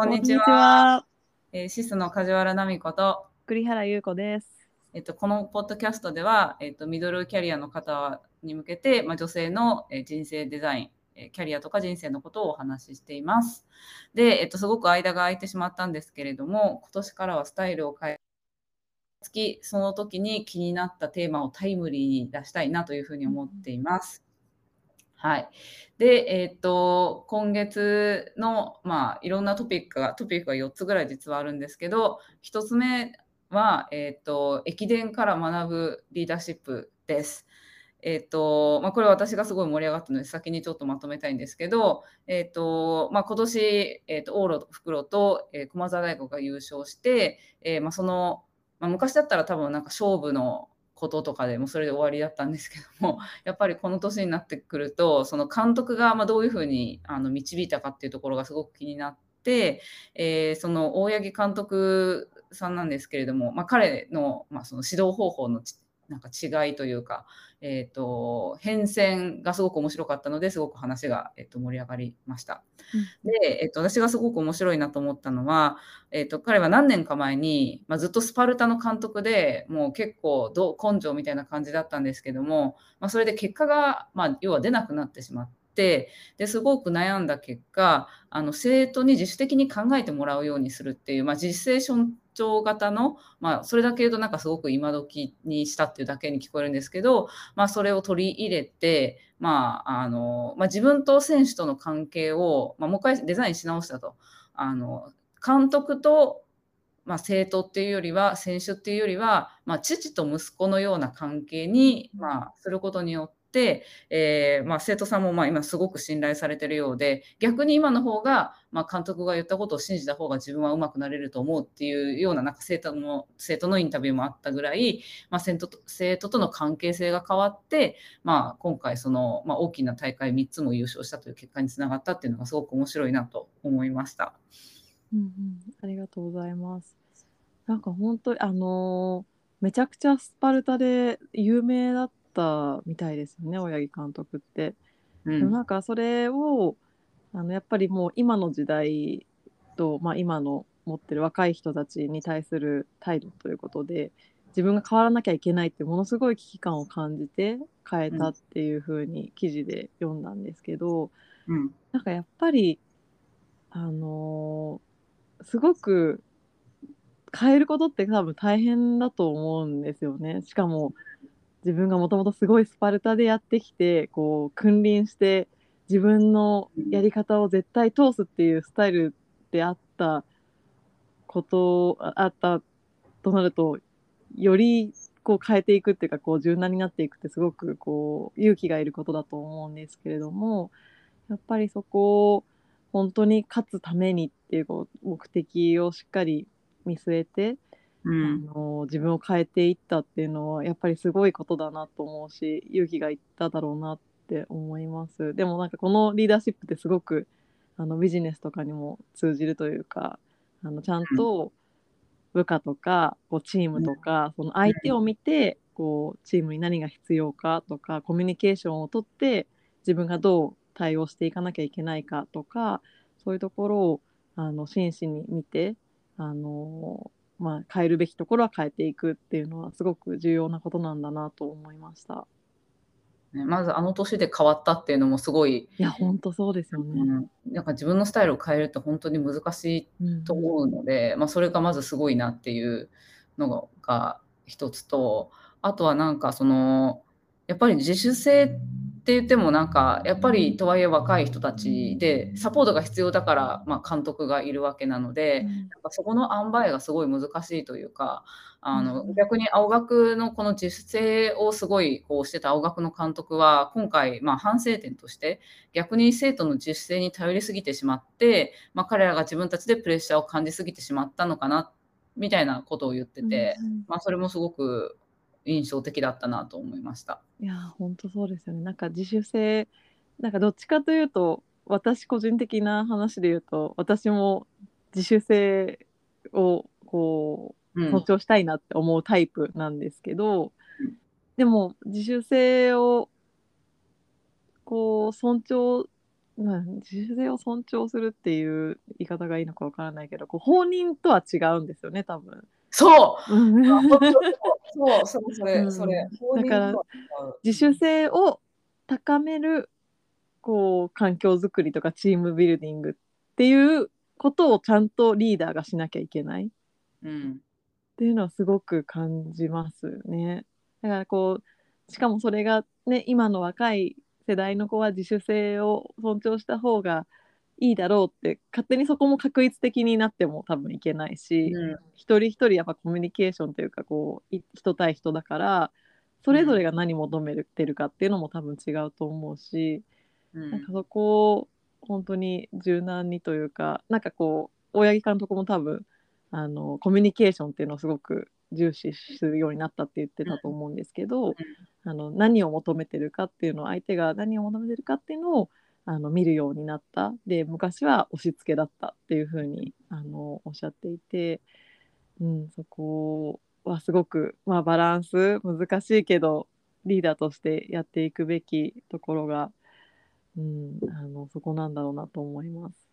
こんにちは。えーシスの梶原奈美子と、栗原優子です。えっと、このポッドキャストでは、えっと、ミドルキャリアの方に向けて、まあ、女性のえー人生デザイン、えーキャリアとか人生のことをお話ししています。で、えっと、すごく間が空いてしまったんですけれども、今年からはスタイルを変え、月その時に気になったテーマをタイムリーに出したいなというふうに思っています。はい。で、えっと、今月の、まあ、いろんなトピックが、トピックが4つぐらい実はあるんですけど、1つ目は、えっと、駅伝から学ぶリーダーシップです。えっと、まあ、これは私がすごい盛り上がったので、先にちょっとまとめたいんですけど、えっと、まあ、今年、えっと、往路と復路と、えー駒澤大学が優勝して、えーまあ、その、まあ、昔だったら多分なんか勝負のこととかでもそれで終わりだったんですけども、やっぱりこの年になってくると、その監督がまどういうふうにあの導いたかっていうところがすごく気になって、えーその大八木監督さんなんですけれども、まあ、彼の,、まあその指導方法のなんか違いというか、えー、と変遷がすごく面白かったのですごく話が、えー、と盛り上がりました。で、えっと、私がすごく面白いなと思ったのは、えっと、彼は何年か前に、まあ、ずっとスパルタの監督でもう結構ど根性みたいな感じだったんですけども、まあ、それで結果が、まあ、要は出なくなってしまってですごく悩んだ結果あの生徒に自主的に考えてもらうようにするっていう、まあ、実践尊重型の、まあ、それだけ言うとなんかすごく今時にしたっていうだけに聞こえるんですけど、まあ、それを取り入れて、まああのまあ、自分と選手との関係を、まあ、もう一回デザインし直したと。あの監督と、まあ、生徒っていうよりは選手っていうよりは、まあ、父と息子のような関係に、まあ、することによって、えーまあ、生徒さんもまあ今すごく信頼されてるようで逆に今の方が、まあ、監督が言ったことを信じた方が自分は上手くなれると思うっていうようななんか生徒の生徒のインタビューもあったぐらい、まあ、生徒と生徒との関係性が変わって、まあ、今回その、まあ、大きな大会3つも優勝したという結果につながったっていうのがすごく面白いなと思いました。うんうん、ありがとうございます。なんか本当にあのーめちゃくちゃスパルタで有名だったみたいですよね、親木監督って。うんなんかそれをあのやっぱりもう今の時代と、まあ、今の持ってる若い人たちに対する態度ということで自分が変わらなきゃいけないってものすごい危機感を感じて変えたっていう風に記事で読んだんですけど、うんなんかやっぱりあのーすごく変えることって多分大変だと思うんですよね。しかも自分がもともとすごいスパルタでやってきてこう君臨して自分のやり方を絶対通すっていうスタイルであったことあったとなるとよりこう変えていくっていうかこう柔軟になっていくってすごくこう勇気がいることだと思うんですけれどもやっぱりそこを本当に勝つためにっていうこう目的をしっかり見据えて、うん。の自分を変えていったっていうのはやっぱりすごいことだなと思うし勇気がいっただろうなって思います。でもなんかこのリーダーシップってすごくあのビジネスとかにも通じるというかあのちゃんと部下とかこうチームとかその相手を見てこうチームに何が必要かとかコミュニケーションをとって自分がどう対応していかなきゃいけないかとかそういうところをあの真摯に見てあのまあ、変えるべきところは変えていくっていうのはすごく重要なことなんだなと思いました。ねまずあの年で変わったっていうのもすごい、いや本当そうですよね。うん、なんか自分のスタイルを変えるって本当に難しうんいと思うので、まあ、それがまずすごいなっていうのが一つとあとはなんかそのやっぱり自主性って言ってもなんかやっぱりとはいえ若い人たちでサポートが必要だから、まあ、監督がいるわけなので、なんかそこの塩梅がすごい難しいというかあのうん。逆に青学のこの自主性をすごいこうしてた青学の監督は今回、まあ、反省点として逆に生徒の自主性に頼りすぎてしまって、まあ、彼らが自分たちでプレッシャーを感じすぎてしまったのかなみたいなことを言ってて、うん。まあ、それもすごく印象的だったなと思いました。いや本当そうですよね。なんか自主性なんかどっちかというと私個人的な話で言うと私も自主性をこううん尊重したいなって思うタイプなんですけど、うんでも自主性をこう尊重まあ、自主性を尊重するっていう言い方がいいのかわからないけどこう放任とは違うんですよね多分。そう。うそう。そうそれそれ、うだから自主性を高めるこう環境づくりとかチームビルディングっていうことをちゃんとリーダーがしなきゃいけない。っうん。ていうのはすごく感じますね。だからこうしかもそれがね今の若い世代の子は自主性を尊重した方がいいだろうって勝手にそこも確一的になっても多分いけないし、うん。一人一人やっぱコミュニケーションというかこうい人対人だからそれぞれが何求めてるかっていうのも多分違うと思うし、うん。なんかそこを本当に柔軟にというかなんかこう大八木監督も多分あのコミュニケーションっていうのをすごく重視するようになったって言ってたと思うんですけど、あの何を求めてるかっていうのを相手が何を求めてるかっていうのをあの見るようになったで昔は押し付けだったっていうふうにあのおっしゃっていて、うん、そこはすごく、まあ、バランス難しいけどリーダーとしてやっていくべきところが、うん、あのそこなんだろうなと思います。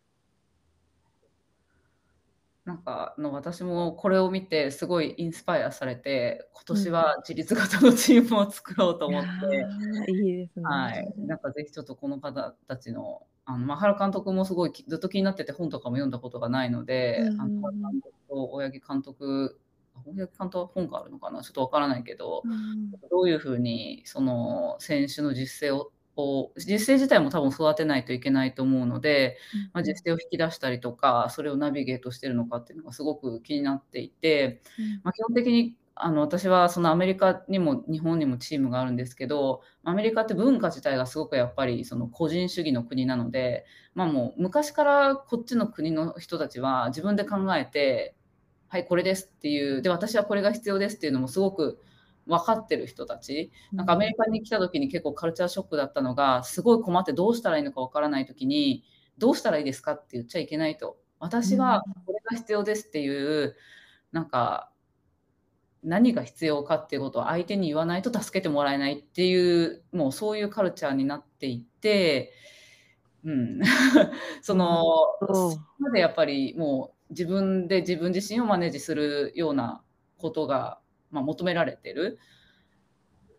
なんかの私もこれを見てすごいインスパイアされて今年は自立型のチームを作ろうと思って、いやーいいですね。はい、なんかぜひちょっとこの方たちのあの、まあ、原監督もすごいきずっと気になってて本とかも読んだことがないので、うんうんうん。あの原監督と大八木監督大八木監督は本があるのかな？ちょっとわからないけど、うん。どういうふうにその選手の実践をを実践自体も多分育てないといけないと思うので、まあ、実践を引き出したりとかそれをナビゲートしてるのかっていうのがすごく気になっていて、まあ、基本的にあの私はそのアメリカにも日本にもチームがあるんですけどアメリカって文化自体がすごくやっぱりその個人主義の国なので、まあ、もう昔からこっちの国の人たちは自分で考えてはいこれですっていうで私はこれが必要ですっていうのもすごく分かってる人たち。なんかアメリカに来た時に結構カルチャーショックだったのがすごい困ってどうしたらいいのか分からない時にどうしたらいいですかって言っちゃいけないと。私はこれが必要ですっていうなんか何が必要かっていうことを相手に言わないと助けてもらえないっていうもうそういうカルチャーになっていて、うん、そのそこまでやっぱりもう自分で自分自身をマネージするようなことが、まあ、求められてる。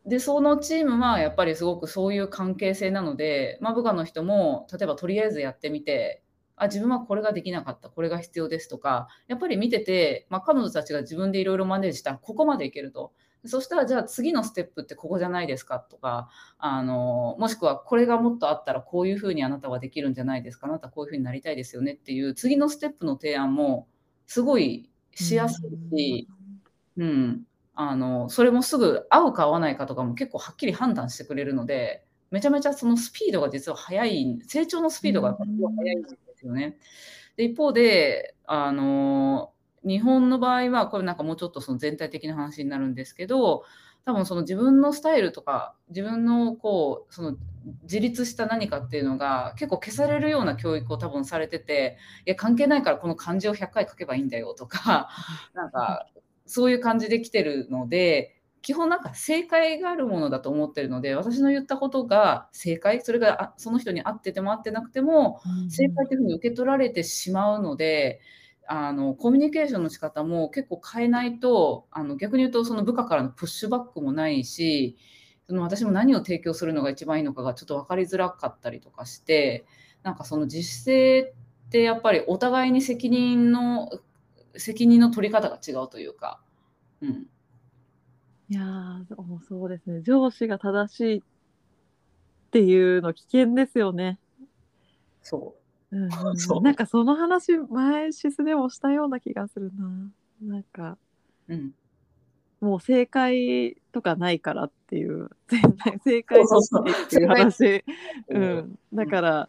でそのチームはやっぱりすごくそういう関係性なので、まあ、部下の人も例えばとりあえずやってみてあ自分はこれができなかったこれが必要ですとかやっぱり見てて、まあ、彼女たちが自分でいろいろマネージしたらここまでいけると。そしたらじゃあ次のステップってここじゃないですかとかあのもしくはこれがもっとあったらこういうふうにあなたはできるんじゃないですかあなたこういうふうになりたいですよねっていう次のステップの提案もすごいしやすいし、うん、あのそれもすぐ合うか合わないかとかも結構はっきり判断してくれるのでめちゃめちゃそのスピードが実は速い成長のスピードが速いんですよね。で一方であの日本の場合はこれなんかもうちょっとその全体的な話になるんですけど多分その自分のスタイルとか自分のこうその自立した何かっていうのが結構消されるような教育を多分されてていや関係ないからこの漢字を100回書けばいいんだよとか なんかそういう感じで来てるので基本なんか正解があるものだと思ってるので私の言ったことが正解それがあその人に合ってても合ってなくても正解というふうに受け取られてしまうのであのコミュニケーションの仕方も結構変えないとあの逆に言うとその部下からのプッシュバックもないしその私も何を提供するのが一番いいのかがちょっと分かりづらかったりとかしてなんかその実践ってやっぱりお互いに責任の責任の取り方が違うというか、うん、いやーそうですね。上司が正しいっていうの危険ですよね。そう。んうんうん。そう。なんかその話前シスでもしたような気がするな。なんか。う、うん、もう正解とかないからっていう。正解そうそうそう。っていう話、ううんん、だから、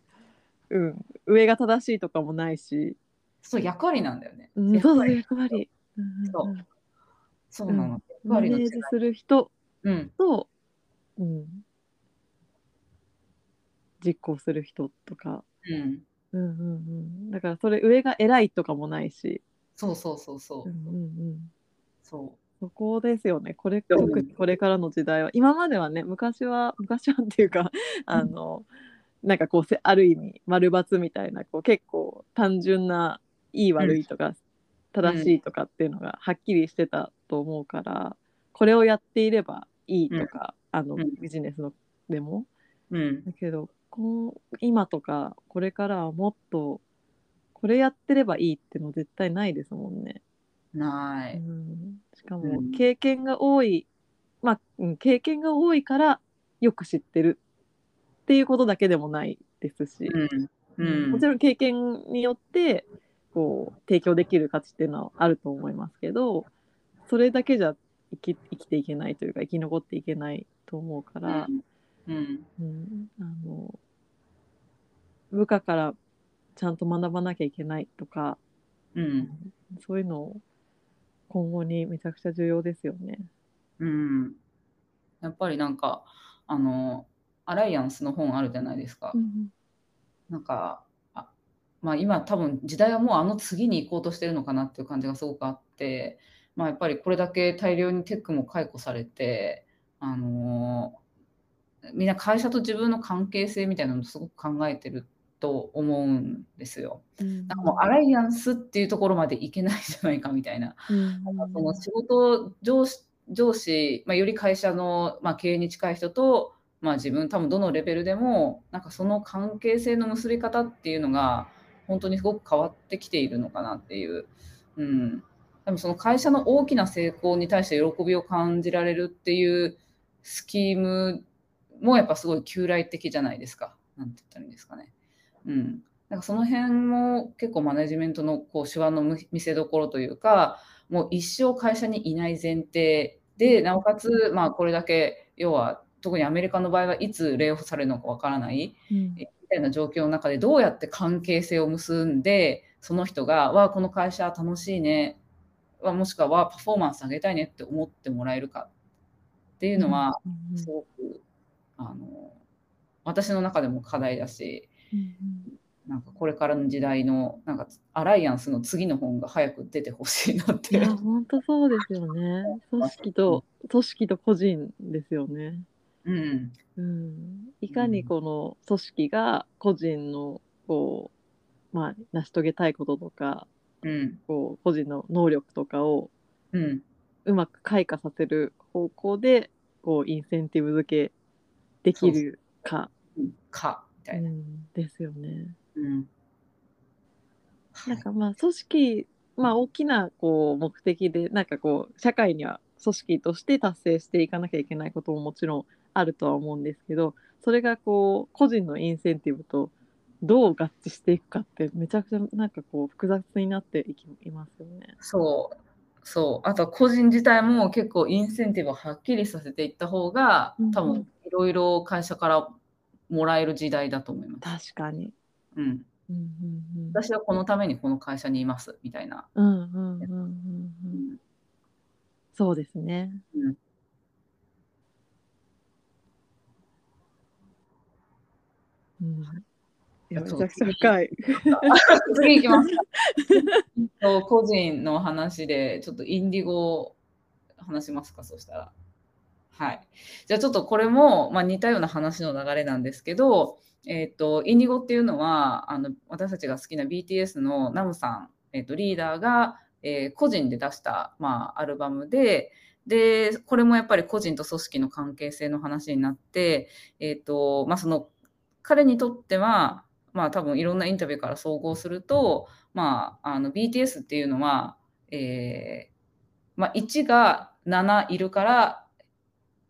うん、上が正しいとかもないし、そう役割なんだよね。うん、そうそう役割。そう。そうなの。役マ割の違する人うん、と、うん、実行する人とか、うん、うんうんうん、だからそれ上が偉いとかもないし、そうそうそうそう。う、んうんうん、そそこですよね。これうん特にこれからの時代は。今まではね昔は昔はっていうかあのなんかこうせある意味丸×みたいなこう結構単純ないい悪いとか、正しいとかっていうのがはっきりしてたと思うから、これをやっていればいいとか、あのうん。ビジネスのでも。うん。だけどこう今とかこれからはもっとこれやってればいいっての絶対ないですもんね。ない。うん、しかもうん。経験が多い、まあ、うん経験が多いからよく知ってるっていうことだけでもないですし、うん。うん。もちろん経験によってこう提供できる価値っていうのはあると思いますけどそれだけじゃ生き生きていけないというか生き残っていけないと思うから、うん。うん、あの部下からちゃんと学ばなきゃいけないとかうん。そういうのを今後にめちゃくちゃ重要ですよね。うん。やっぱりなんかあのアライアンスの本あるじゃないですか。なんかあまあ今多分時代はもうあの次に行こうとしてるのかなっていう感じがすごくあって、まあ、やっぱりこれだけ大量にテックも解雇されてあのみんな会社と自分の関係性みたいなのをすごく考えてると思うんですよ。うんなんかもうアライアンスっていうところまでいけないんじゃないかみたいな。うんその仕事上司上司、まあ、より会社の、まあ、経営に近い人と、まあ、自分多分どのレベルでもなんかその関係性の結び方っていうのが本当にすごく変わってきているのかなっていう、うん、多分その会社の大きな成功に対して喜びを感じられるっていうスキームもやっぱすごい旧来的じゃないですか。なんて言ったらいいんですかね。うん、なんかその辺も結構マネジメントのこう手腕の見せどころというかもう一生会社にいない前提でなおかつ、まあ、これだけ要は特にアメリカの場合はいつレイオフされるのかわからない。うん。たいな状況の中でどうやって関係性を結んでその人が「わあこの会社楽しいね」わもしくはパフォーマンス上げたいねって思ってもらえるかっていうのはうんすごくあの私の中でも課題だしうんなんかこれからの時代のなんかアライアンスの次の本が早く出てほしいなっていや本当そうですよね。組織と組織と個人ですよね。うん。うん、いかにこの組織が個人のこう、まあ、成し遂げたいこととかうん。こう個人の能力とかをうまく開花させる方向でこうインセンティブ付けできるかかみたいな。うん。ですよね。うん。なんかまあ組織、まあ、大きなこう目的でなんかこう社会には組織として達成していかなきゃいけないことももちろんあるとは思うんですけどそれがこう個人のインセンティブとどう合致していくかってめちゃくちゃなんかこう複雑になっていきいますよね。そうそうあとは個人自体も結構インセンティブをはっきりさせていった方が多分いろいろ会社からもらえる時代だと思います。確かに。うん、うんうんうん私はこのためにこの会社にいますみたいな。うんうんうんうんうんそうですね。うんうん、いやめちゃくちゃ深い。次いきます個人の話でちょっとインディゴを話しますかそしたら。はい。じゃあちょっとこれも、まあ、似たような話の流れなんですけど、えっ、とインディゴっていうのはあの私たちが好きな BTS のナムさん、えっとリーダーが、えー個人で出した、まあ、アルバムででこれもやっぱり個人と組織の関係性の話になって、えっとまあ、その彼にとっては、まあ、多分いろんなインタビューから総合すると、まあ、あの BTS っていうのは、えーまあ、1が7いるから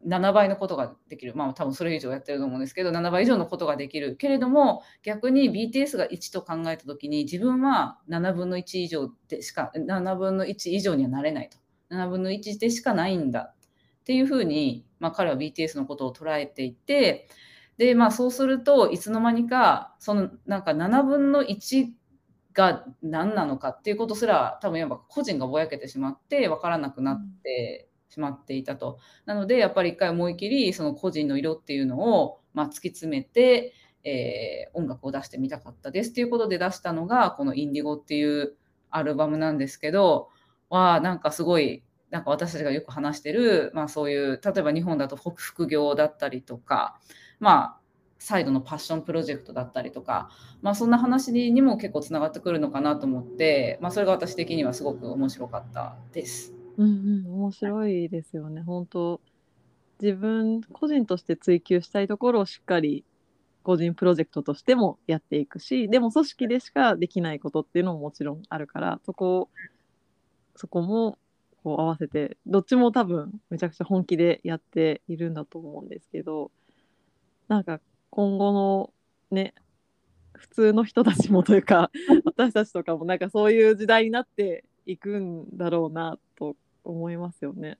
7倍のことができる。まあ多分それ以上やってると思うんですけど、7倍以上のことができる。けれども、逆に BTS が1と考えたときに、自分は7分の1以上でしか、7分の1以上にはなれないと。7分の1でしかないんだ。っていうふうに、まあ彼は BTS のことを捉えていて、で、まあそうするといつの間にか、そのなんか7分の1が何なのかっていうことすら多分やっぱ個人がぼやけてしまって分からなくなってしまっていたと。なのでやっぱり一回思い切りその個人の色っていうのを、まあ、突き詰めて、えー音楽を出してみたかったですっていうことで出したのがこの「インディゴ」っていうアルバムなんですけどはなんかすごいなんか私たちがよく話してる、まあ、そういう例えば日本だと副副業だったりとかまあサイドのパッションプロジェクトだったりとか、まあ、そんな話にも結構つながってくるのかなと思って、まあ、それが私的にはすごく面白かったです。うんうん、面白いですよね本当自分個人として追求したいところをしっかり個人プロジェクトとしてもやっていくしでも組織でしかできないことっていうのももちろんあるからそこそこもこう合わせてどっちも多分めちゃくちゃ本気でやっているんだと思うんですけどなんか今後のね普通の人たちもというか 私たちとかもなんかそういう時代になっていくんだろうなと思いますよね。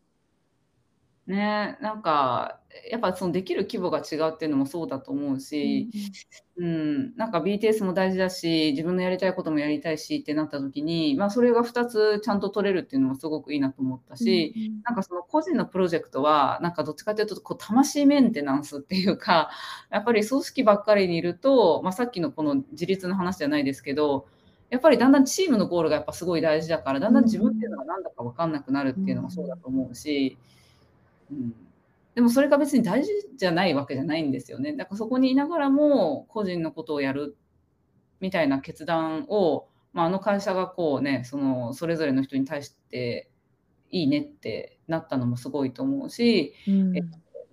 ね、なんかやっぱそのできる規模が違うっていうのもそうだと思うし、うん、うん、なんか BTS も大事だし自分のやりたいこともやりたいしってなった時に、まあ、それが2つちゃんと取れるっていうのもすごくいいなと思ったし、うん、なんかその個人のプロジェクトはなんかどっちかというとこう魂メンテナンスっていうかやっぱり組織ばっかりにいると、まあ、さっきのこの自立の話じゃないですけどやっぱりだんだんチームのゴールがやっぱすごい大事だからだんだん自分っていうのが何だか分かんなくなるっていうのもそうだと思うし。うんうん、でもそれが別に大事じゃないわけじゃないんですよね。だからそこにいながらも個人のことをやるみたいな決断を、まあ、あの会社がこうねそのそれぞれの人に対していいねってなったのもすごいと思うし、うん、え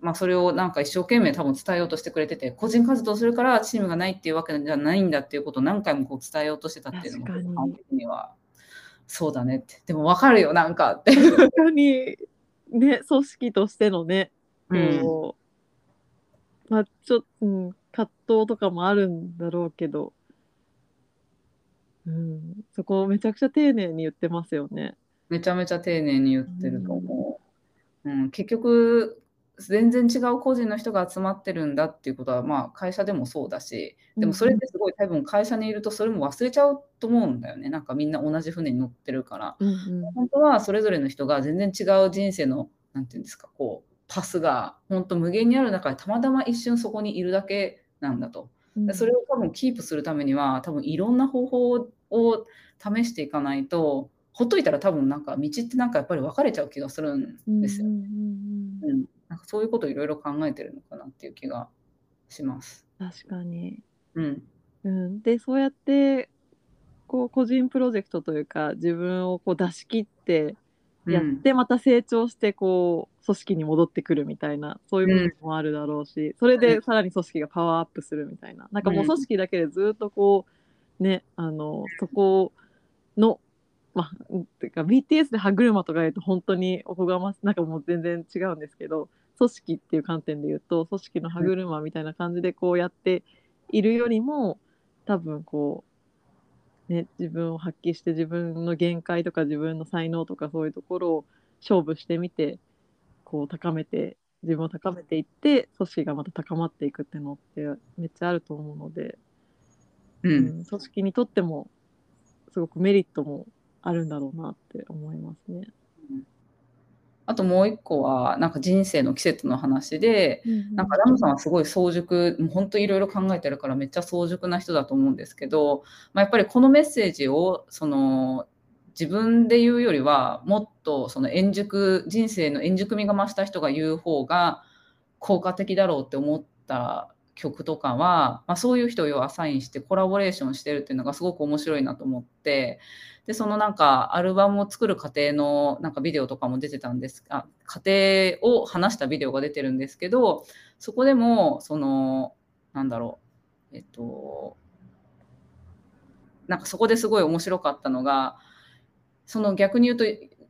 まあ、それをなんか一生懸命多分伝えようとしてくれてて個人活動するからチームがないっていうわけじゃないんだっていうことを何回もこう伝えようとしてたっていうのも基本的には。そうだねって。でも分かるよなんかって。確かにね、組織としてのね、こう、うん、まあ、ちょっと、うん、葛藤とかもあるんだろうけど、うん、そこをめちゃくちゃ丁寧に言ってますよね。めちゃめちゃ丁寧に言ってると思う。うん、うん、結局、全然違う個人の人が集まってるんだっていうことは、まあ、会社でもそうだしでもそれってすごい多分会社にいるとそれも忘れちゃうと思うんだよね。なんかみんな同じ船に乗ってるから、うんうん、本当はそれぞれの人が全然違う人生の何て言うんですかこうパスが本当無限にある中でたまたま一瞬そこにいるだけなんだと。でそれを多分キープするためには多分いろんな方法を試していかないとほっといたら多分なんか道ってなんかやっぱり分かれちゃう気がするんですよ。うん、うん、なんかそういうことをいろいろ考えてるのかなっていう気がします。確かに。うん。うん、でそうやってこう個人プロジェクトというか自分をこう出し切ってやってまた成長してこう組織に戻ってくるみたいなそういう部分もあるだろうし、それでさらに組織がパワーアップするみたいななんかもう組織だけでずっとこうねあのそこのまあ、てか BTS で歯車とか言うと本当におこがまなんかもう全然違うんですけど組織っていう観点で言うと組織の歯車みたいな感じでこうやっているよりも多分こう、ね、自分を発揮して自分の限界とか自分の才能とかそういうところを勝負してみてこう高めて自分を高めていって組織がまた高まっていくってのってめっちゃあると思うので、うん、うん、組織にとってもすごくメリットもあるんだろうなって思いますね。あともう一個はなんか人生の季節の話で、うんうん、なんかラムさんはすごい早熟もう本当いろいろ考えてるからめっちゃ早熟な人だと思うんですけど、まあ、やっぱりこのメッセージをその自分で言うよりはもっとその円熟人生の円熟味が増した人が言う方が効果的だろうって思った曲とかは、まあ、そういう人をアサインしてコラボレーションしてるっていうのがすごく面白いなと思ってでそのなんかアルバムを作る過程のなんかビデオとかも出てたんですあ過程を話したビデオが出てるんですけどそこでもそのなんだろうえっとなんかそこですごい面白かったのがその逆に言うと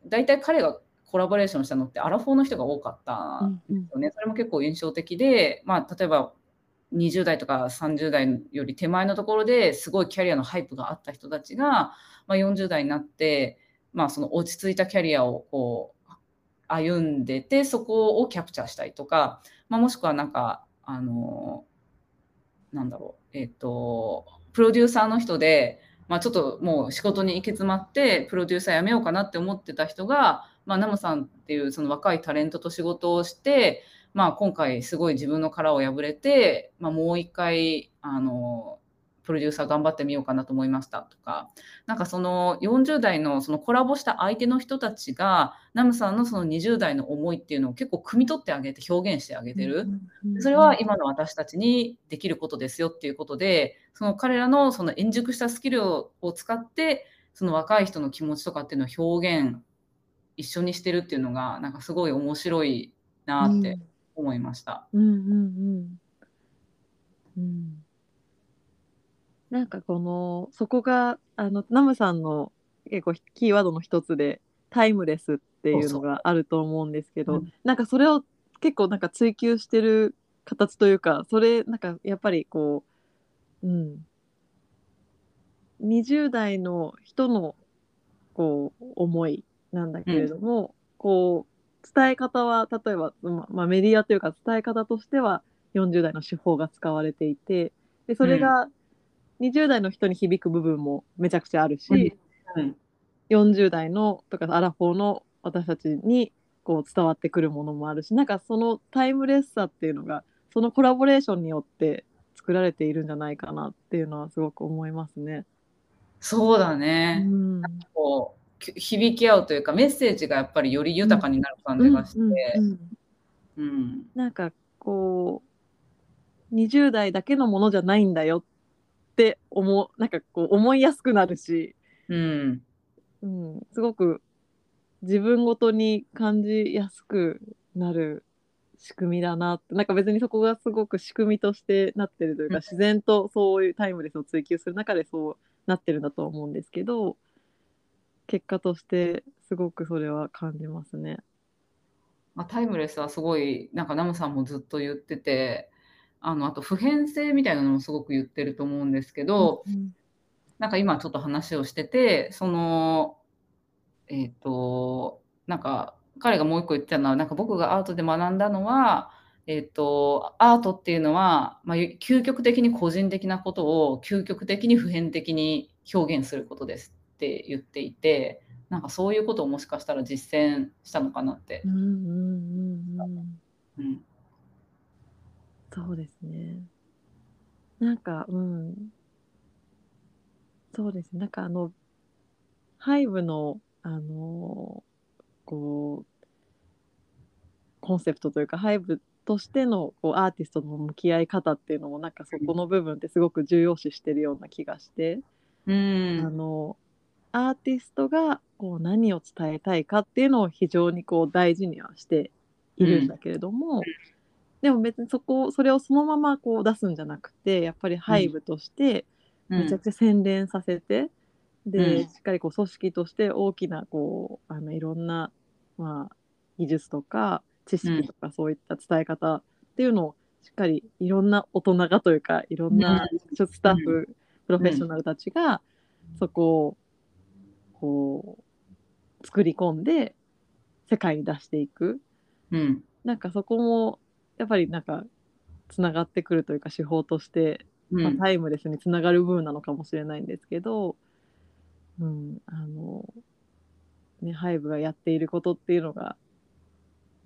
大体彼がコラボレーションしたのってアラフォーの人が多かったんですよね。それも結構印象的で、まあ、例えば20代とか30代より手前のところですごいキャリアの hype があった人たちが、まあ、40代になって、まあ、その落ち着いたキャリアをこう歩んでてそこをキャプチャーしたりとか、まあ、もしくはなんかあのなんだろうえっ、ー、とプロデューサーの人で、まあ、ちょっともう仕事に行き詰まってプロデューサー辞めようかなって思ってた人が、まあ、ナムさんっていうその若いタレントと仕事をしてまあ、今回すごい自分の殻を破れて、まあ、もう一回あのプロデューサー頑張ってみようかなと思いましたとかなんかその40代のそのコラボした相手の人たちがナムさんのその20代の思いっていうのを結構汲み取ってあげて表現してあげてる、それは今の私たちにできることですよっていうことでその彼らのその円熟したスキルを使ってその若い人の気持ちとかっていうのを表現一緒にしてるっていうのがなんかすごい面白いなって思いました。うんうんうん。うん、なんかこのそこがあのナムさんの結構キーワードの一つでタイムレスっていうのがあると思うんですけど、うん、なんかそれを結構なんか追求してる形というかそれなんかやっぱりこううん。20代の人のこう思いなんだけれども、うん、こう伝え方は例えば、ままあ、メディアというか伝え方としては40代の手法が使われていてでそれが20代の人に響く部分もめちゃくちゃあるし、うん、40代のとかアラフォーの私たちにこう伝わってくるものもあるしなんかそのタイムレスさっていうのがそのコラボレーションによって作られているんじゃないかなっていうのはすごく思いますね。そうだね。うん、こう響き合うというかメッセージがやっぱりより豊かになる感じがして。なんかこう20代だけのものじゃないんだよって思うなんかこう思いやすくなるし、うん。うん、すごく自分ごとに感じやすくなる仕組みだなって。なんか別にそこがすごく仕組みとしてなってるというか、自然とそういうタイムレスを追求する中でそうなってるんだと思うんですけど結果としてすごくそれは感じますね。まあ、タイムレスはすごいなんかナムさんもずっと言っててあのあと普遍性みたいなのもすごく言ってると思うんですけど、うん、なんか今ちょっと話をしててそのえっ、ー、となんか彼がもう一個言ってたのはなんか僕がアートで学んだのはえっ、ー、と、アートっていうのは、まあ、究極的に個人的なことを究極的に普遍的に表現することですって言っていて、なんかそういうことをもしかしたら実践したのかなって。うんうんうんうん。そうですね。なんか、うん。そうですね。なんかあの、ハイブの、あの、こう、コンセプトというか、ハイブとしてのこうアーティストの向き合い方っていうのもなんかそこの部分ってすごく重要視してるような気がして、うん、あのアーティストがこう何を伝えたいかっていうのを非常にこう大事にはしているんだけれども、うん、でも別にそこそれをそのままこう出すんじゃなくてやっぱりハイブとしてめちゃくちゃ洗練させて、うん、でしっかりこう組織として大きなこうあのいろんな、まあ、技術とか知識とかそういった伝え方っていうのをしっかりいろんな大人がというかいろんなスタッフ、プロフェッショナルたちがそこをこう作り込んで世界に出していく、うん、なんかそこもやっぱりなんかつながってくるというか手法として、まあ、タイムレスにつながる部分なのかもしれないんですけど、うん、あのね、ハイブがやっていることっていうのが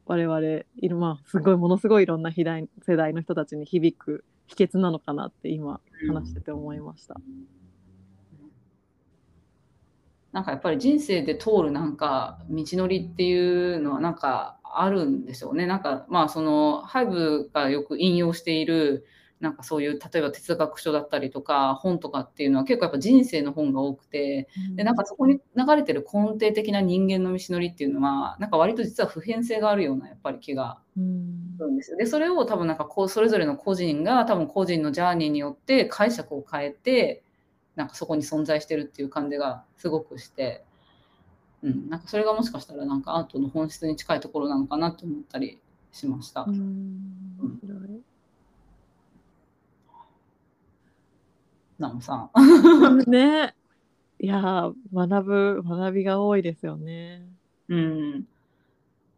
我々いるまあすごいものすごいいろんな世代世代の人たちに響く秘訣なのかなって今話してて思いました。なんかやっぱり人生で通るなんか道のりっていうのはなんかあるんでしょうね。なんかまあそのハイブがよく引用しているなんかそういう例えば哲学書だったりとか本とかっていうのは結構やっぱ人生の本が多くて、でなんかそこに流れてる根底的な人間の道のりっていうのはなんか割と実は普遍性があるようなやっぱり気がするんですよ。でそれを多分なんかこうそれぞれの個人が多分個人のジャーニーによって解釈を変えてなんかそこに存在してるっていう感じがすごくして。うん、なんかそれがもしかしたらなんかアートの本質に近いところなのかなと思ったりしました。うん、うんナムさん。ね。いや学ぶ学びが多いですよね。うん。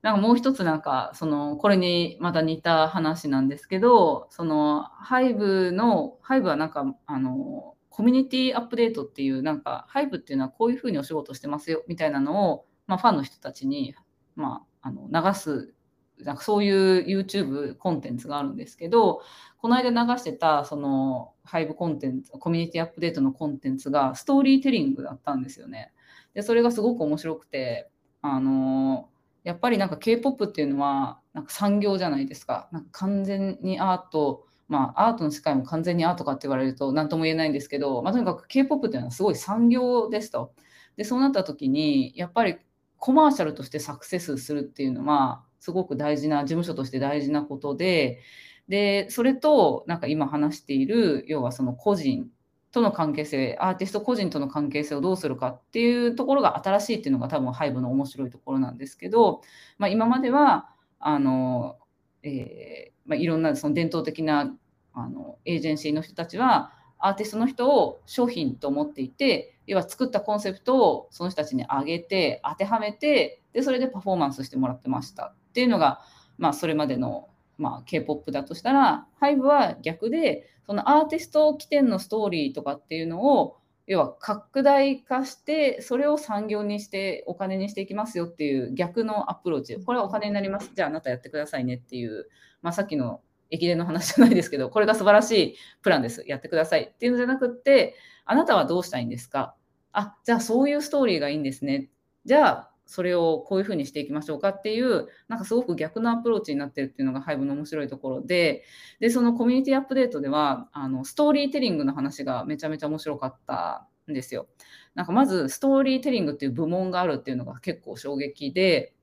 なんかもう一つなんかそのこれにまた似た話なんですけどそのハイブのハイブはなんかあのコミュニティアップデートっていうなんかハイブっていうのはこういうふうにお仕事してますよみたいなのを、まあ、ファンの人たちに、まあ、あの流すなんかそういう YouTube コンテンツがあるんですけど、この間流してたその5コンテンツ、コミュニティアップデートのコンテンツがストーリーテリングだったんですよね。で、それがすごく面白くて、あのやっぱりなんか K-POP っていうのはなんか産業じゃないですか。なんか完全にアート、まあアートの世界も完全にアートかって言われると何とも言えないんですけど、まあ、とにかく K-POP っていうのはすごい産業ですと。で、そうなった時に、やっぱりコマーシャルとしてサクセスするっていうのは、すごく大事な、事務所として大事なことで、で、それと、なんか今話している、要はその個人との関係性、アーティスト個人との関係性をどうするかっていうところが新しいっていうのが多分ハイブの面白いところなんですけど、まあ、今までは、あの、えー、まあ、いろんなその伝統的なあのエージェンシーの人たちは、アーティストの人を商品と思っていて、要は作ったコンセプトをその人たちに上げて、当てはめて、で、それでパフォーマンスしてもらってましたっていうのが、まあ、それまでの、まあ、K-POP だとしたら、HYBE は逆で、そのアーティスト起点のストーリーとかっていうのを、要は拡大化して、それを産業にして、お金にしていきますよっていう逆のアプローチ。これはお金になります。じゃああなたやってくださいねっていう、まあ、さっきの駅伝の話じゃないですけど、これが素晴らしいプランです。やってくださいっていうのじゃなくって、あなたはどうしたいんですか？あ、じゃあそういうストーリーがいいんですね。じゃあそれをこういうふうにしていきましょうかっていう、なんかすごく逆のアプローチになってるっていうのがハイブの面白いところで、で、そのコミュニティアップデートでは、あのストーリーテリングの話がめちゃめちゃ面白かったんですよ。なんかまずストーリーテリングっていう部門があるっていうのが結構衝撃で、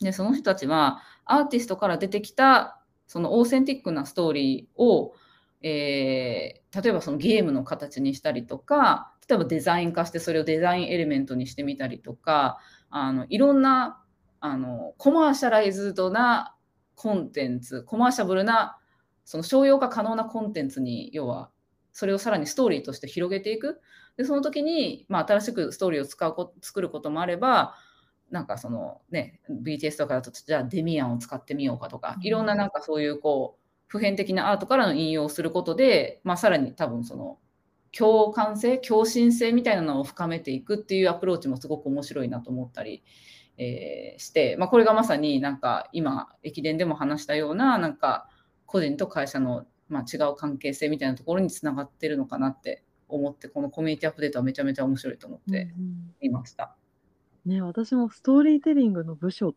で、その人たちはアーティストから出てきたそのオーセンティックなストーリーを、えー、例えばそのゲームの形にしたりとか、例えばデザイン化してそれをデザインエレメントにしてみたりとか、あのいろんなあのコマーシャライズドなコンテンツ、コマーシャブルなその商用化可能なコンテンツに要はそれをさらにストーリーとして広げていく。で、その時に、まあ、新しくストーリーを使うこ作ることもあれば、なんかそのね、BTS とかだと、じゃあデミアンを使ってみようかとか、いろんななんかそういうこう、普遍的なアートからの引用をすることで、まあ、さらに多分その共感性、共振性みたいなのを深めていくっていうアプローチもすごく面白いなと思ったり、えー、して、まあ、これがまさになんか今、駅伝でも話したような、なんか個人と会社のまあ違う関係性みたいなところにつながってるのかなって思って、このコミュニティアップデートはめちゃめちゃ面白いと思っていました。うんうん、ね、私もストーリーテリングの部署っ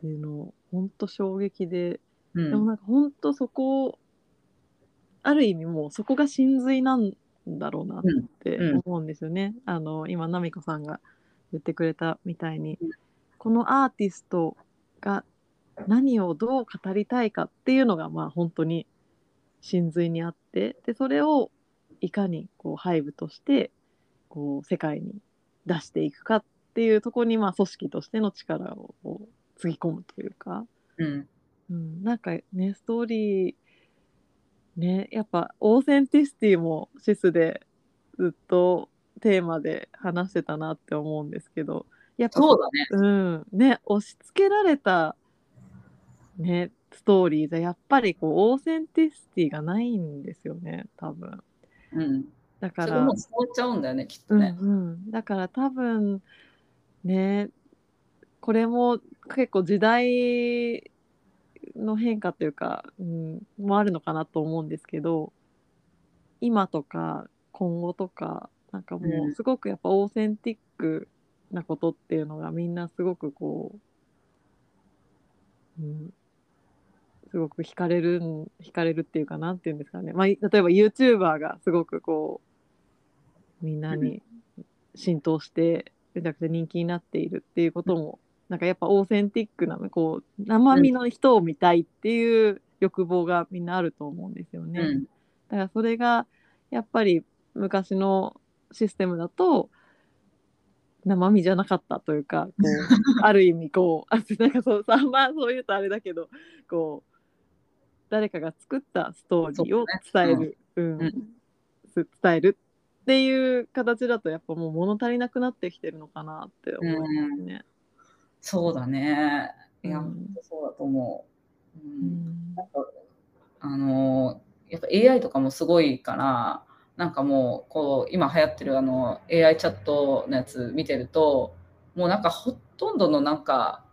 ていうの、本当衝撃で、うん、でもなんか本当そこ、ある意味もうそこが真髄なんだろうなって思うんですよね。うん、あの今奈美子さんが言ってくれたみたいに、このアーティストが何をどう語りたいかっていうのがまあ本当に真髄にあってでそれをいかにこう hype としてこう世界に出していくかっていうところにまあ組織としての力をつぎ込むというか、うん、うん、なんかねストーリーねやっぱ authenticity もシスでずっとテーマで話してたなって思うんですけど。やっぱそうだね,、うん。ね、押し付けられた、ね、ストーリーじゃやっぱりこう authenticity がないんですよね多分。うん、だからもう伝わっちゃうんだよねきっとね。うんうん、だから多分ね。これも結構時代の変化というか、うん、もあるのかなと思うんですけど今とか今後とかなんかもうすごくやっぱオーセンティックなことっていうのがみんなすごくこう、うん、すごく惹かれる惹かれるっていうかなんていうんですかね、まあ、例えば YouTuber がすごくこうみんなに浸透してめちゃくちゃ人気になっているっていうことも、なんかやっぱオーセンティックなこう生身の人を見たいっていう欲望がみんなあると思うんですよね。うん、だからそれがやっぱり昔のシステムだと生身じゃなかったというかこうある意味こうあ なんかそうさまあそう言うとあれだけどこう誰かが作ったストーリーを伝える。う、ね、うん、うん、伝えるっていう形だとやっぱもう物足りなくなってきてるのかなって思いますね。うん、そうだね。いや、うん、そうだと思う。うん、なんかあのやっぱ AI とかもすごいからなんかもうこう今流行ってるあの AI チャットのやつ見てるともうなんかほとんどのなんか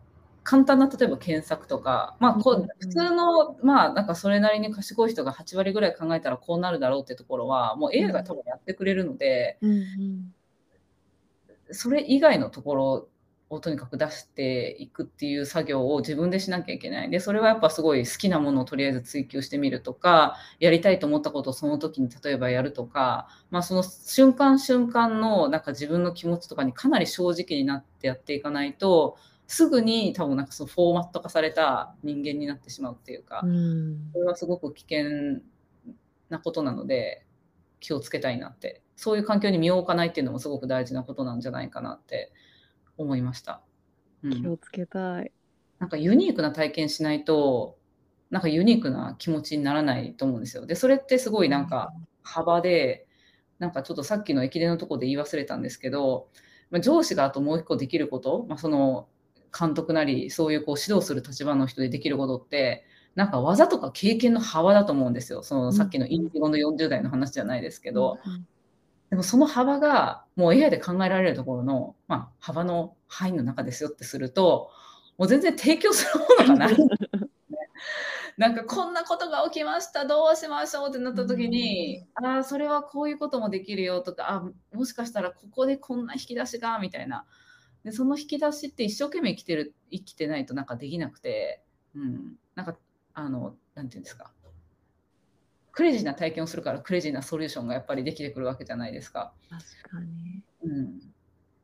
簡単な例えば検索とか、まあ、こうんう普通の、まあ、なんかそれなりに賢い人が8割ぐらい考えたらこうなるだろうってところはもう AI が多分やってくれるので、うんうん。それ以外のところをとにかく出していくっていう作業を自分でしなきゃいけない。で、それはやっぱすごい好きなものをとりあえず追求してみるとか、やりたいと思ったことをその時に例えばやるとか、まあその瞬間瞬間のなんか自分の気持ちとかにかなり正直になってやっていかないと、すぐに多分なんかそのフォーマット化された人間になってしまうっていうか、うん。それはすごく危険なことなので気をつけたいなって。そういう環境に身を置かないっていうのもすごく大事なことなんじゃないかなって思いました、うん、気をつけたい。なんかユニークな体験しないとなんかユニークな気持ちにならないと思うんですよ。でそれってすごいなんか幅でなんかちょっとさっきの駅伝のところで言い忘れたんですけど、まあ、上司があともう一個できること、まあ、その監督なりそういうこう指導する立場の人でできることってなんか技とか経験の幅だと思うんですよ。そのさっきのインディゴの40代の話じゃないですけど、うんでもその幅がもう AI で考えられるところの、まあ、幅の範囲の中ですよってすると、もう全然提供するものがない。なんかこんなことが起きました、どうしましょうってなった時に、ああ、それはこういうこともできるよとか、あもしかしたらここでこんな引き出しがみたいな。でその引き出しって一生懸命生きてる生きてないとなんかできなくて、うん、なんかあの、なんていうんですか。クレイジーな体験をするからクレイジーなソリューションがやっぱりできてくるわけじゃないですか。確かに。うん。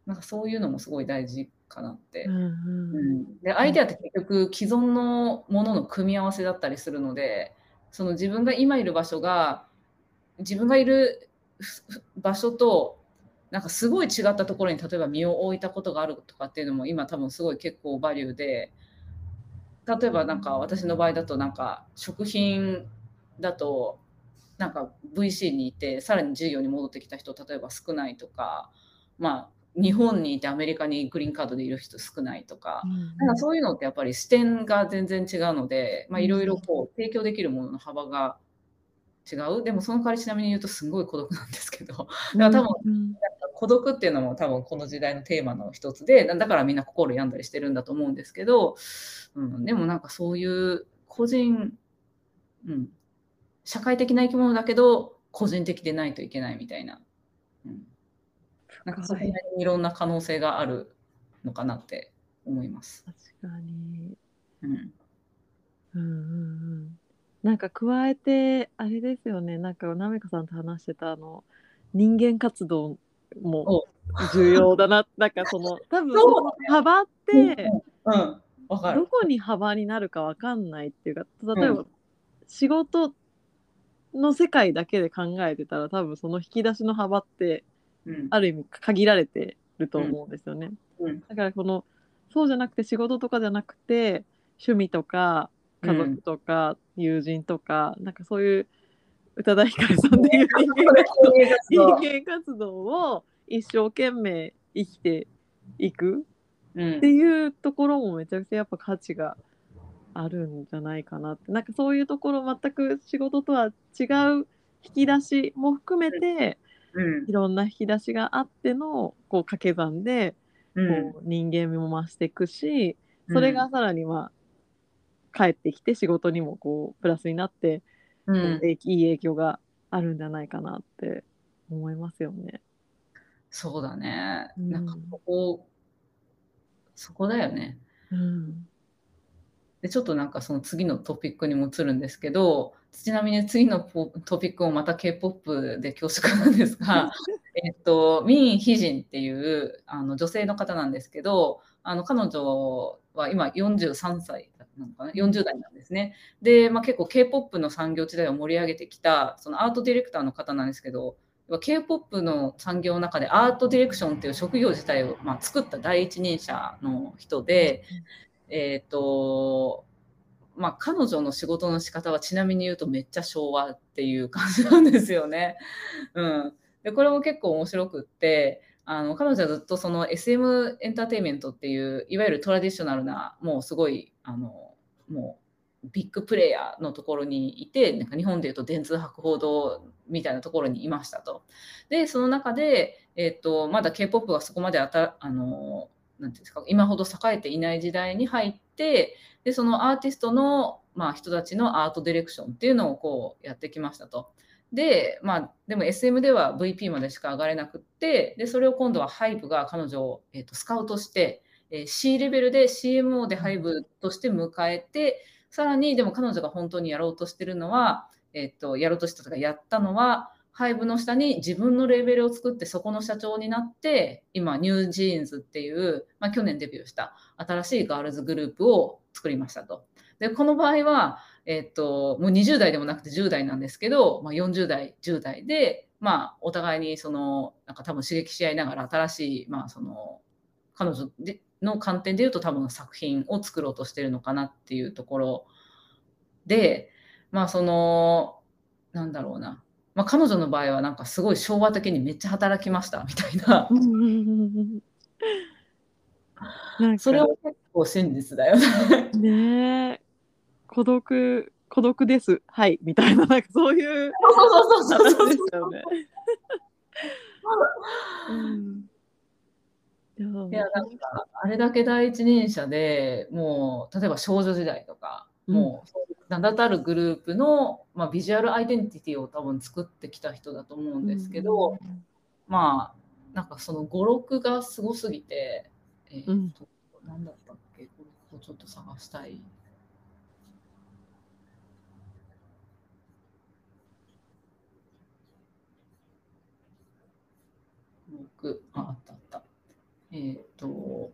なんかそういうのもすごい大事かなって。うんうんうん、でアイデアって結局既存のものの組み合わせだったりするのでその自分が今いる場所が自分がいる場所となんかすごい違ったところに例えば身を置いたことがあるとかっていうのも今多分すごい結構バリューで例えばなんか私の場合だとなんか食品だとなんか VC にいてさらに授業に戻ってきた人例えば少ないとかまあ日本にいてアメリカにグリーンカードでいる人少ないとか、なんかそういうのってやっぱり視点が全然違うので、まあ、いろいろこう提供できるものの幅が違う？でもその代わりちなみに言うとすごい孤独なんですけど、だから多分うん孤独っていうのも多分この時代のテーマの一つで、だだからみんな心病んだりしてるんだと思うんですけど、うん、でもなんかそういう個人、うん、社会的な生き物だけど個人的でないといけないみたいな。うんなんかそこにいろんな可能性があるのかなって思います。確かに。うん、うんうんうん。なんか加えてあれですよね。なんかなめこさんと話してたあの人間活動も重要だな。なんかその 多分その幅って。どこに幅になるかわかんないっていうか例えばう仕事の世界だけで考えてたら多分その引き出しの幅ってうん、ある意味限られてると思うんですよね。うん、だからこのそうじゃなくて仕事とかじゃなくて趣味とか家族とか友人とか、なんかそういう宇多田ヒカルさんでいう人間 人間活動を一生懸命生きていくうん。っていうところもめちゃくちゃやっぱ価値があるんじゃないかなって。なんかそういうところ全く仕事とは違う引き出しも含めて、うん。いろんな引き出しがあってのこう掛け算でうん。こう人間味も増していくし、それがさらにまあ帰ってきて仕事にもこうプラスになって、うんいい影響があるんじゃないかなって思いますよね。そうだね。うんなんかここ、そこだよね。うん、で、ちょっとなんかその次のトピックにも移るんですけど、ちなみに次のポトピックもまた K-POP で恐縮なんですが、えっと、ミン・ヒジンっていうあの女性の方なんですけど、あの彼女は今43歳なのかな、40代なんですね。で、まあ、結構 K-POP の産業時代を盛り上げてきた、そのアートディレクターの方なんですけど、K-POP の産業の中でアートディレクションっていう職業自体を、まあ、作った第一人者の人で、えっ、と、まあ、彼女の仕事の仕方はちなみに言うとめっちゃ昭和っていう感じなんですよね。うん。で、これも結構面白くって、あの、彼女はずっとその SM エンターテインメントっていう、いわゆるトラディショナルな、もうすごい、あの、もう、ビッグプレイヤーのところにいて、なんか日本でいうと電通博報堂みたいなところにいましたと。で、その中で、えっ、と、まだ K-POP はそこまであた、あの、なんていうんですか今ほど栄えていない時代に入ってでそのアーティストの、まあ、人たちのアートディレクションっていうのをこうやってきましたと。で、まあ、でも SM では VP までしか上がれなくってでそれを今度はハイブが彼女を、えーと、スカウトして、え、C レベルで CMO でハイブとして迎えてさらにでも彼女が本当にやろうとしてるのは、えーと、やろうとしたとかやったのはハイブの下に自分のレベルを作ってそこの社長になって今ニュージーンズっていう、まあ、去年デビューした新しいガールズグループを作りましたと。でこの場合はえっと、もう20代でもなくて10代なんですけど、まあ、40代、10代で、まあ、お互いにその、なんか多分刺激し合いながら新しい、まあ、その、彼女での観点で言うと多分作品を作ろうとしてるのかなっていうところで、まあ、その、なんだろうな。まあ、彼女の場合はなんかすごい昭和的にめっちゃ働きましたみたいな。それは結構真実だよね。ね孤独孤独ですはいみたいななんかそういうそうそうそうそうですよね。いやなんかあれだけ第一人者でもう例えば少女時代とか、うん、もう名だたるグループの、まあ、ビジュアルアイデンティティを多分作ってきた人だと思うんですけど、うん、まあなんかその語録がすごすぎて、えー、っと、うん、何だったっけこれをちょっと探したい。ク、あ、あった。えっ、ー、と、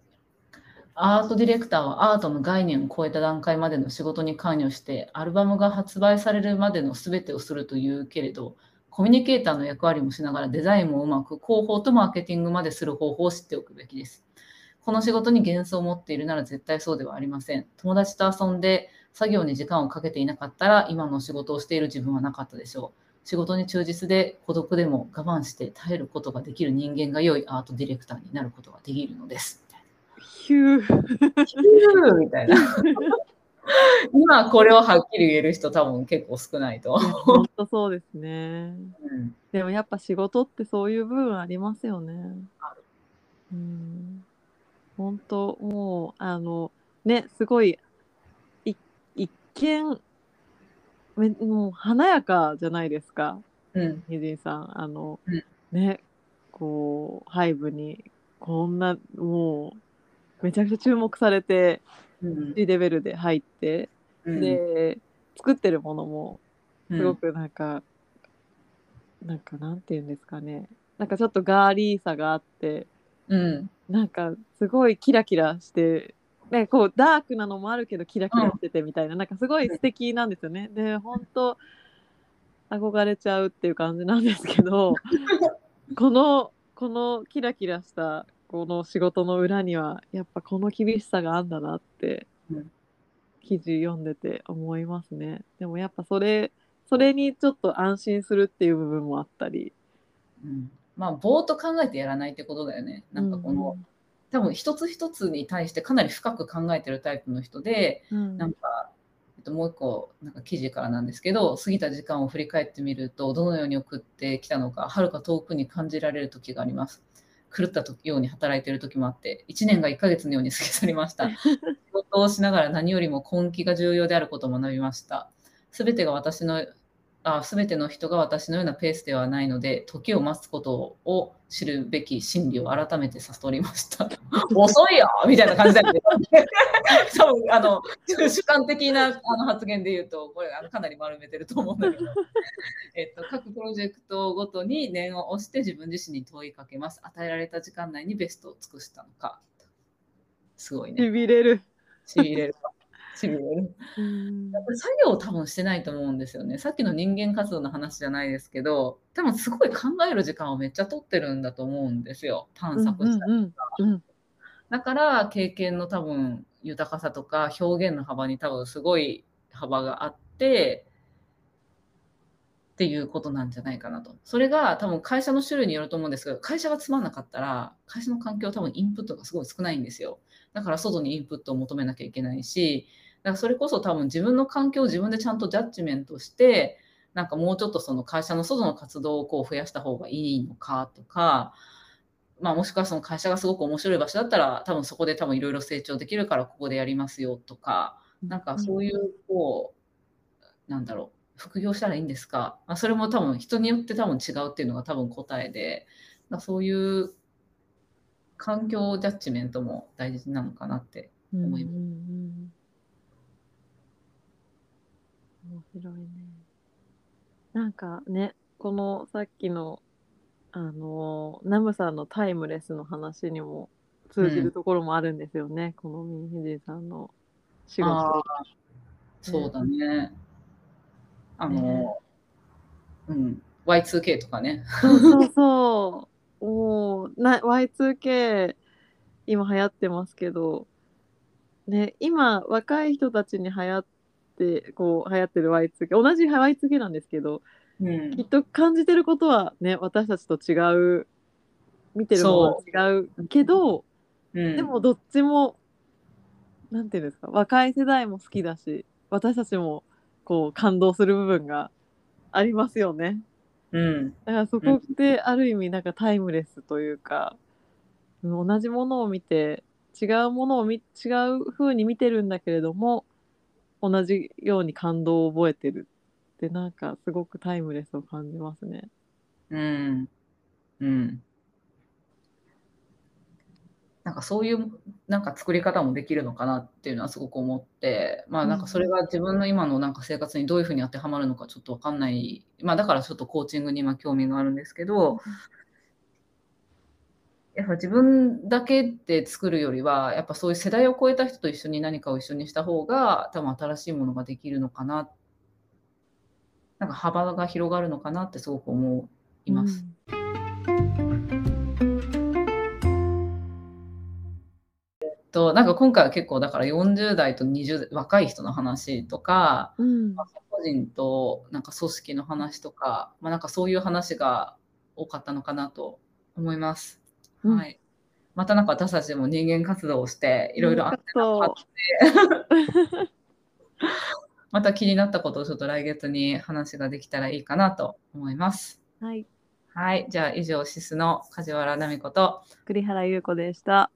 アートディレクターはアートの概念を超えた段階までの仕事に関与して、アルバムが発売されるまでの全てをするというけれど、コミュニケーターの役割もしながらデザインもうまく広報とマーケティングまでする方法を知っておくべきです。この仕事に幻想を持っているなら絶対そうではありません。友達と遊んで作業に時間をかけていなかったら今の仕事をしている自分はなかったでしょう。仕事に忠実で孤独でも我慢して耐えることができる人間が良いアートディレクターになることができるのです。ヒュー。ヒュー。みたいな。今これをはっきり言える人多分結構少ないと。本当そうですね、うん。でもやっぱ仕事ってそういう部分ありますよね。うん。本当もうあのねすごい一見めもう華やかじゃないですか、うん、さん。あの、うん、ねこうハイブにこんなもうめちゃくちゃ注目されて、うん、レベルで入って、うん、で作ってるものもすごくなんか、うん、なんかなんて言うんですかね。なんかちょっとガーリーさがあって、うん、なんかすごいキラキラしてね、こうダークなのもあるけどキラキラしててみたいな、うん、なんかすごい素敵なんですよね。で本当憧れちゃうっていう感じなんですけど このこのキラキラしたこの仕事の裏にはやっぱこの厳しさがあんだなって、うん、記事読んでて思いますね。でもやっぱそれそれにちょっと安心するっていう部分もあったり。うん、まあぼーっと考えてやらないってことだよね。なんかこの、うん多分一つ一つに対してかなり深く考えてるタイプの人で、うん、なんか、えっと、もう一個なんか記事からなんですけど過ぎた時間を振り返ってみるとどのように送ってきたのかはるか遠くに感じられる時があります。狂ったように働いている時もあって1年が1ヶ月のように過ぎ去りました。仕事をしながら何よりも根気が重要であることを学びました。すべてが私のあ全ての人が私のようなペースではないので時を待つことを知るべき心理を改めて悟りました。遅いよみたいな感じだけど 多分あの主観的なあの発言で言うとこれあのかなり丸めてると思うんだけど、えっと、各プロジェクトごとに念を押して自分自身に問いかけます。与えられた時間内にベストを尽くしたのか。すごいね。しびれる。しびれるしびれる。やっぱり作業を多分してないと思うんですよね。さっきの人間活動の話じゃないですけど、多分すごい考える時間をめっちゃ取ってるんだと思うんですよ。探索したりとか。うんうんうん、だから経験の多分豊かさとか表現の幅に多分すごい幅があって、っていうことなんじゃないかなと。それが多分会社の種類によると思うんですけど、会社がつまんなかったら、会社の環境多分インプットがすごい少ないんですよ。だから外にインプットを求めなきゃいけないし、だからそれこそ多分自分の環境を自分でちゃんとジャッジメントして、なんかもうちょっとその会社の外の活動をこう増やした方がいいのかとか、まあ、もしくはその会社がすごく面白い場所だったら多分そこで多分いろいろ成長できるからここでやりますよとかなんかそういうこうなんだろう副業したらいいんですか、まあ、それも多分人によって多分違うっていうのが多分答えでそういう環境ジャッジメントも大事なのかなって思います。うんうんうん面白いね。なんかね、このさっきの、あのナムさんのタイムレスの話にも通じるところもあるんですよね、このミンヒジさんの仕事。そうだね。あの、ね、うん、Y2K とかね。そうそうそう。もうな Y2K 今流行ってますけど、ね、今若い人たちに流行ってこう流行ってる Y2K 同じ Y2K なんですけど、うん、きっと感じてることはね私たちと違う見てるものは違うけど、うん、でもどっちもなんていうんですか若い世代も好きだし私たちもこう感動する部分がありますよね。うん、だからそこってある意味なんかタイムレスというか、うん、同じものを見て違うものを違う風に見てるんだけれども同じように感動を覚えてるってなんかすごくタイムレスを感じますね。うん。うん。なんかそういうなんか作り方もできるのかなっていうのはすごく思ってまあなんかそれが自分の今のなんか生活にどういうふうに当てはまるのかちょっと分かんないまあだからちょっとコーチングに今興味があるんですけどやっぱ自分だけで作るよりはやっぱそういう世代を超えた人と一緒に何かを一緒にした方が多分新しいものができるのかななんか幅が広がるのかなってすごく思います。えっと、なんか今回は結構だから40代と20代若い人の話とか、うん、まあ、個人となんか組織の話とか、まあ、なんかそういう話が多かったのかなと思います。はい。またなんか私たちも人間活動をしていろいろあって また気になったことをちょっと来月に話ができたらいいかなと思います。はい。はい。じゃあ以上、シスの梶原奈美子と栗原優子でした。